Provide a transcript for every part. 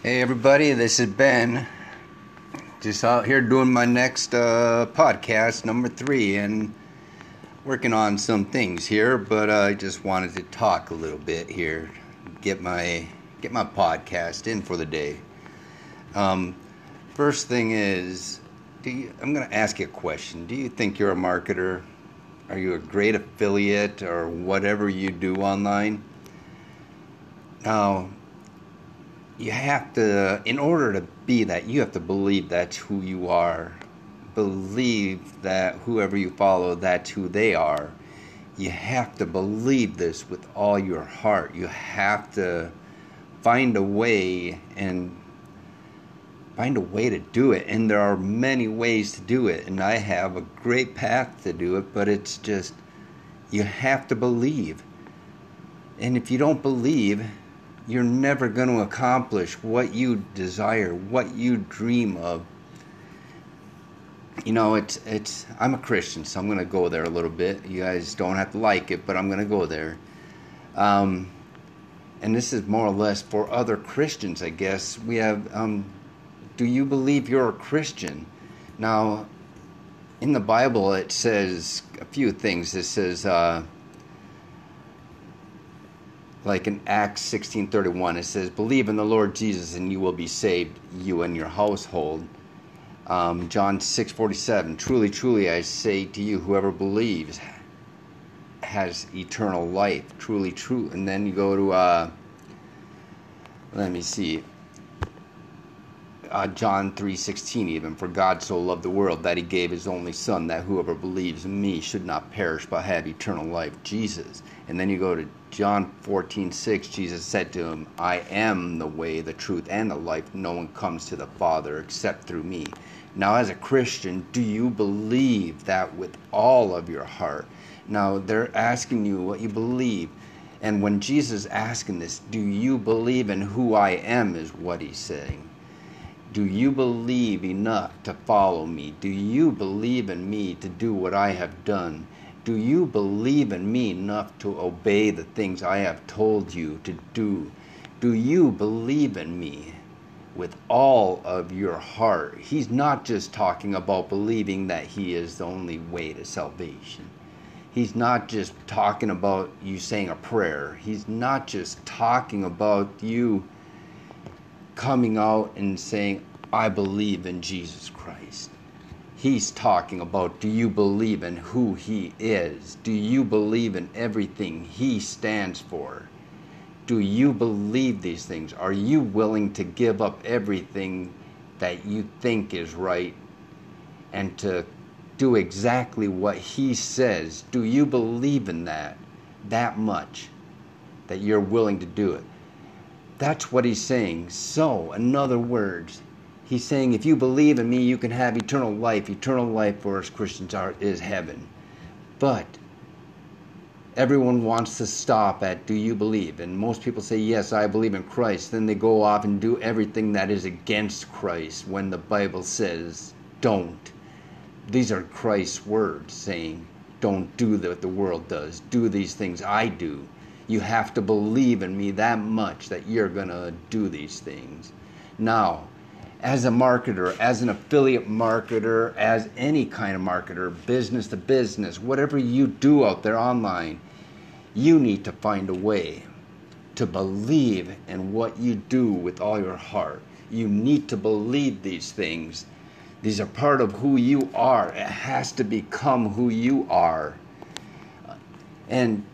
Hey everybody, this is Ben. Just out here doing my next uh, podcast, number three, and working on some things here. But uh, I just wanted to talk a little bit here, get my get my podcast in for the day. Um, first thing is, you, I'm going to ask you a question. Do you think you're a marketer? Are you a great affiliate or whatever you do online? Now, you have to, in order to be that, you have to believe that's who you are. Believe that whoever you follow, that's who they are. You have to believe this with all your heart. You have to find a way and find a way to do it. And there are many ways to do it. And I have a great path to do it, but it's just, you have to believe. And if you don't believe, you're never going to accomplish what you desire, what you dream of. You know, it's it's I'm a Christian, so I'm going to go there a little bit. You guys don't have to like it, but I'm going to go there. Um, and this is more or less for other Christians, I guess. We have um, do you believe you're a Christian? Now, in the Bible, it says a few things. It says, uh, like in Acts 16:31 it says believe in the Lord Jesus and you will be saved you and your household. Um, John 6:47 truly truly I say to you whoever believes has eternal life. Truly true. And then you go to uh, let me see uh, John 3:16 even for God so loved the world that he gave his only son that whoever believes in me should not perish but have eternal life. Jesus. And then you go to John 14:6 Jesus said to him I am the way the truth and the life. No one comes to the father except through me. Now as a Christian do you believe that with all of your heart? Now they're asking you what you believe. And when Jesus asking this do you believe in who I am? is what he's saying do you believe enough to follow me? Do you believe in me to do what I have done? Do you believe in me enough to obey the things I have told you to do? Do you believe in me with all of your heart? He's not just talking about believing that He is the only way to salvation. He's not just talking about you saying a prayer. He's not just talking about you coming out and saying, I believe in Jesus Christ. He's talking about do you believe in who He is? Do you believe in everything He stands for? Do you believe these things? Are you willing to give up everything that you think is right and to do exactly what He says? Do you believe in that that much that you're willing to do it? That's what he's saying. So, in other words, he's saying if you believe in me, you can have eternal life. Eternal life for us Christians are, is heaven. But everyone wants to stop at do you believe? And most people say, yes, I believe in Christ. Then they go off and do everything that is against Christ when the Bible says don't. These are Christ's words saying, don't do what the world does. Do these things I do you have to believe in me that much that you're going to do these things. Now, as a marketer, as an affiliate marketer, as any kind of marketer, business to business, whatever you do out there online, you need to find a way to believe in what you do with all your heart. You need to believe these things. These are part of who you are. It has to become who you are. And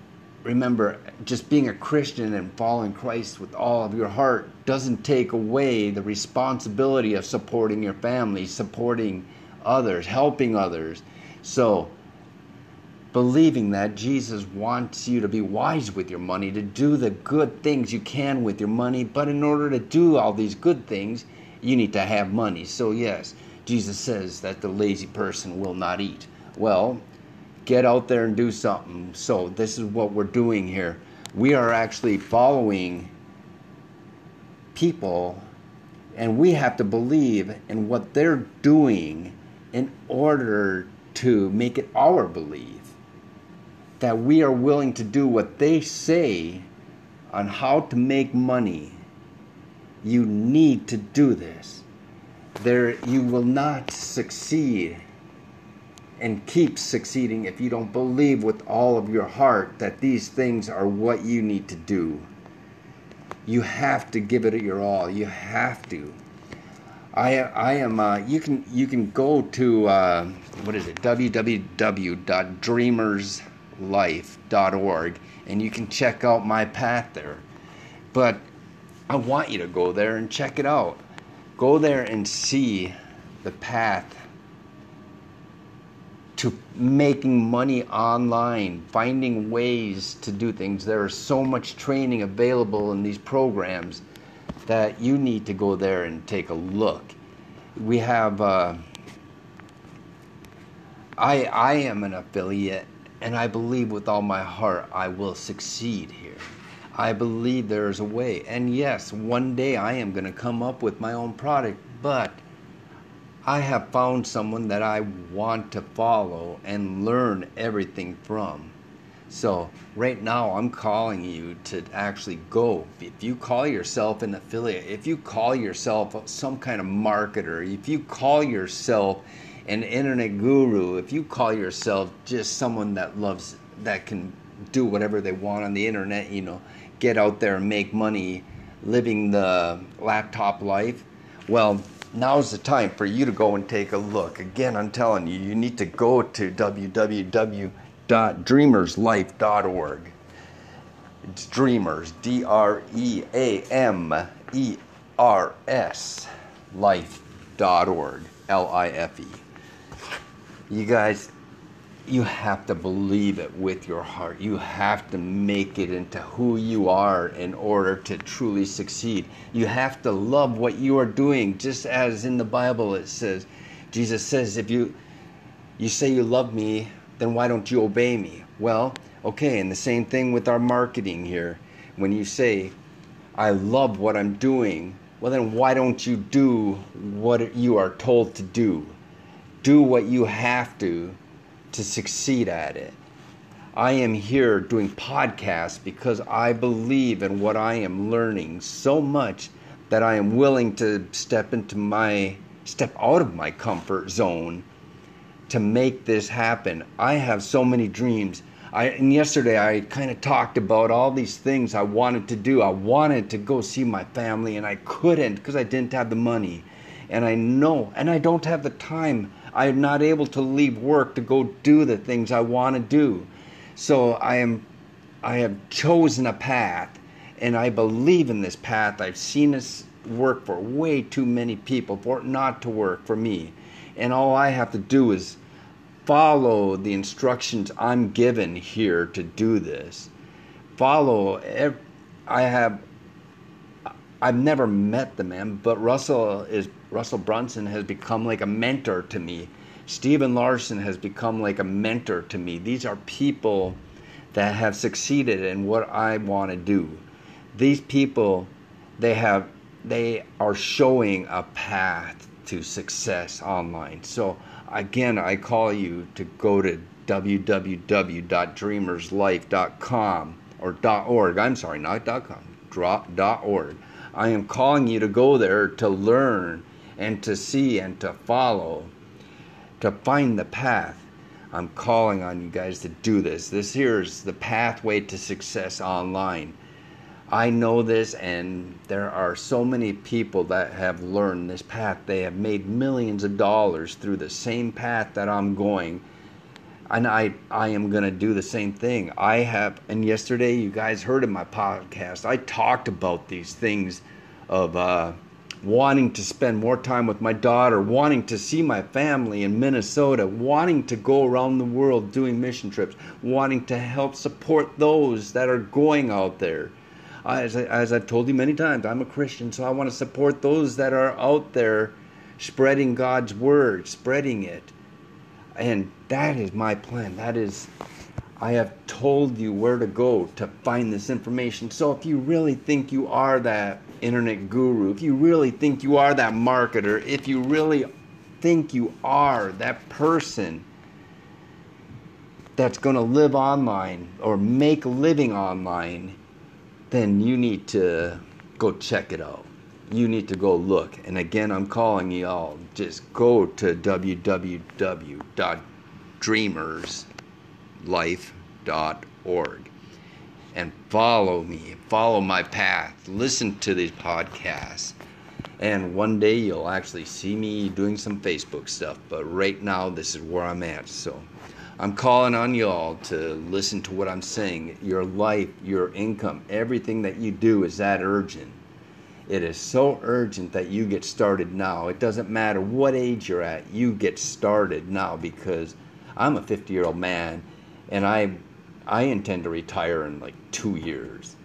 remember, just being a Christian and following Christ with all of your heart doesn't take away the responsibility of supporting your family, supporting others, helping others. So, believing that Jesus wants you to be wise with your money, to do the good things you can with your money, but in order to do all these good things, you need to have money. So, yes, Jesus says that the lazy person will not eat. Well, get out there and do something. So, this is what we're doing here. We are actually following people, and we have to believe in what they're doing in order to make it our belief. That we are willing to do what they say on how to make money You need to do this. There, you will not succeed and keep succeeding if you don't believe with all of your heart that these things are what you need to do. You have to give it your all. You have to. I I am. Uh, you can you can go to uh, what is it? www.dreamerslife.org and you can check out my path there. But I want you to go there and check it out. Go there and see the path to making money online, finding ways to do things. There is so much training available in these programs that you need to go there and take a look. We have, uh, I, I am an affiliate, and I believe with all my heart I will succeed here. I believe there is a way. And yes, one day I am going to come up with my own product, but I have found someone that I want to follow and learn everything from. So, right now, I'm calling you to actually go. If you call yourself an affiliate, if you call yourself some kind of marketer, if you call yourself an internet guru, if you call yourself just someone that loves, that can do whatever they want on the internet, you know, get out there and make money living the laptop life, well, now's the time for you to go and take a look. Again, I'm telling you, you need to go to www.dreamerslife.org. It's Dreamers, D R E A M E R S, life.org, L I F E. You guys, you have to believe it with your heart. You have to make it into who you are in order to truly succeed. You have to love what you are doing, just as in the Bible it says. Jesus says, if you you say you love me, then why don't you obey me? Well, okay, and the same thing with our marketing here. When you say, I love what I'm doing, well then why don't you do what you are told to do? Do what you have to to succeed at it. I am here doing podcasts because I believe in what I am learning so much that I am willing to step into my step out of my comfort zone to make this happen. I have so many dreams. I and yesterday I kind of talked about all these things I wanted to do. I wanted to go see my family and I couldn't because I didn't have the money. And I know and I don't have the time I am not able to leave work to go do the things I want to do. So I am I have chosen a path and I believe in this path. I've seen this work for way too many people for it not to work for me. And all I have to do is follow the instructions I'm given here to do this. Follow I have I've never met the man, but Russell is Russell Brunson has become like a mentor to me. Stephen Larsen has become like a mentor to me. These are people that have succeeded in what I want to do. These people, they have, they are showing a path to success online. So again, I call you to go to www.dreamerslife.com or .org. I'm sorry, not .com. .org. I am calling you to go there to learn and to see and to follow, to find the path. I'm calling on you guys to do this. This here is the pathway to success online. I know this, and there are so many people that have learned this path. They have made millions of dollars through the same path that I'm going. And I, I am going to do the same thing. I have, and yesterday you guys heard in my podcast, I talked about these things of uh, wanting to spend more time with my daughter, wanting to see my family in Minnesota, wanting to go around the world doing mission trips, wanting to help support those that are going out there. As, I, as I've told you many times, I'm a Christian, so I want to support those that are out there spreading God's word, spreading it. And that is my plan. That is, I have told you where to go to find this information. So if you really think you are that internet guru, if you really think you are that marketer, if you really think you are that person that's going to live online or make a living online, then you need to go check it out. you need to go look. And again, I'm calling y'all. Just go to www.dreamerslife.org and follow me. Follow my path. Listen to these podcasts. And one day you'll actually see me doing some Facebook stuff. But right now, this is where I'm at. So I'm calling on y'all to listen to what I'm saying. Your life, your income, everything that you do is that urgent it is so urgent that you get started now. It doesn't matter what age you're at, you get started now because I'm a 50 year old man and I, I intend to retire in like two years,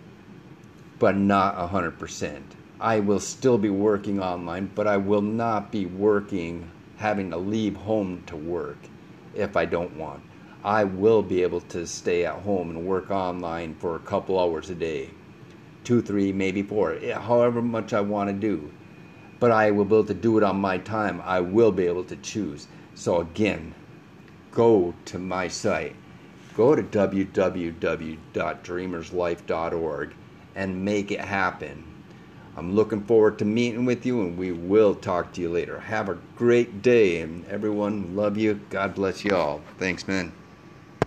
but not 100%. I will still be working online, but I will not be working having to leave home to work if I don't want. I will be able to stay at home and work online for a couple hours a day two, three, maybe four, eh, however much I want to do. But I will be able to do it on my time. I will be able to choose. So again, go to my site. Go to www.dreamerslife.org and make it happen. I'm looking forward to meeting with you and we will talk to you later. Have a great day and everyone love you. God bless you all. Thanks, man.